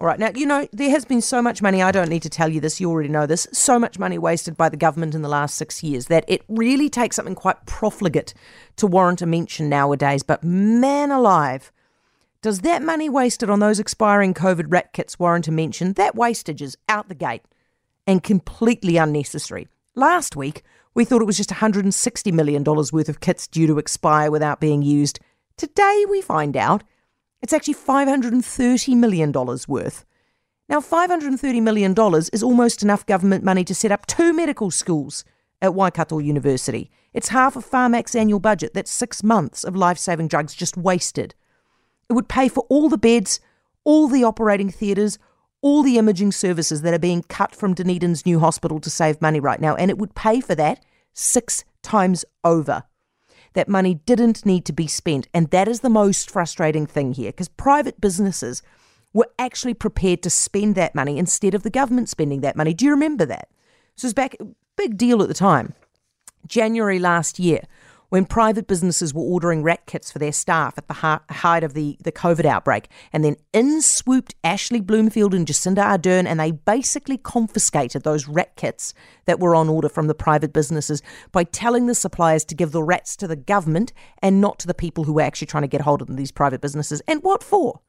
All right, now, you know, there has been so much money, I don't need to tell you this, you already know this, so much money wasted by the government in the last six years that it really takes something quite profligate to warrant a mention nowadays. But man alive, does that money wasted on those expiring COVID rat kits warrant a mention? That wastage is out the gate and completely unnecessary. Last week, we thought it was just $160 million worth of kits due to expire without being used. Today, we find out it's actually $530 million worth. Now, $530 million is almost enough government money to set up two medical schools at Waikato University. It's half of Pharmac's annual budget. That's six months of life saving drugs just wasted. It would pay for all the beds, all the operating theatres, all the imaging services that are being cut from Dunedin's new hospital to save money right now, and it would pay for that six times over. That money didn't need to be spent, and that is the most frustrating thing here because private businesses were actually prepared to spend that money instead of the government spending that money. Do you remember that? This was back big deal at the time. January last year, when private businesses were ordering rat kits for their staff at the height of the, the COVID outbreak. And then in swooped Ashley Bloomfield and Jacinda Ardern, and they basically confiscated those rat kits that were on order from the private businesses by telling the suppliers to give the rats to the government and not to the people who were actually trying to get hold of them, these private businesses. And what for?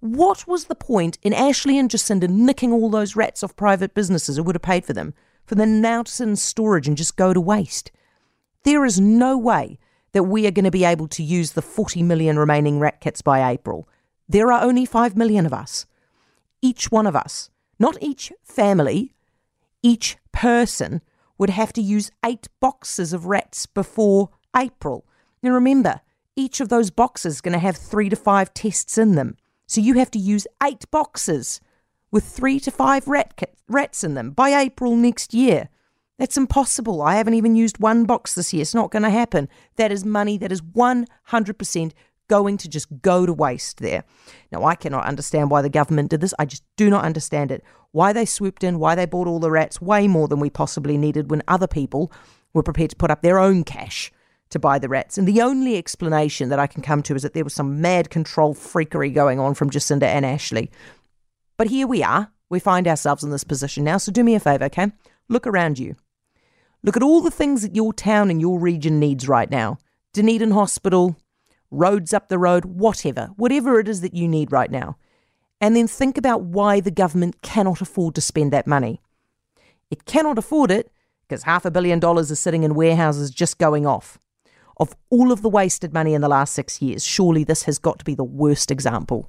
What was the point in Ashley and Jacinda nicking all those rats off private businesses who would have paid for them? For them now to sit in storage and just go to waste. There is no way that we are going to be able to use the 40 million remaining rat kits by April. There are only 5 million of us. Each one of us, not each family, each person would have to use eight boxes of rats before April. Now remember, each of those boxes is going to have three to five tests in them. So you have to use eight boxes with three to five rat kit, rats in them by April next year. That's impossible. I haven't even used one box this year. It's not going to happen. That is money that is 100% going to just go to waste there. Now, I cannot understand why the government did this. I just do not understand it. Why they swooped in, why they bought all the rats, way more than we possibly needed when other people were prepared to put up their own cash to buy the rats. And the only explanation that I can come to is that there was some mad control freakery going on from Jacinda and Ashley. But here we are. We find ourselves in this position now. So do me a favour, okay? Look around you. Look at all the things that your town and your region needs right now Dunedin Hospital, roads up the road, whatever, whatever it is that you need right now. And then think about why the government cannot afford to spend that money. It cannot afford it because half a billion dollars is sitting in warehouses just going off. Of all of the wasted money in the last six years, surely this has got to be the worst example.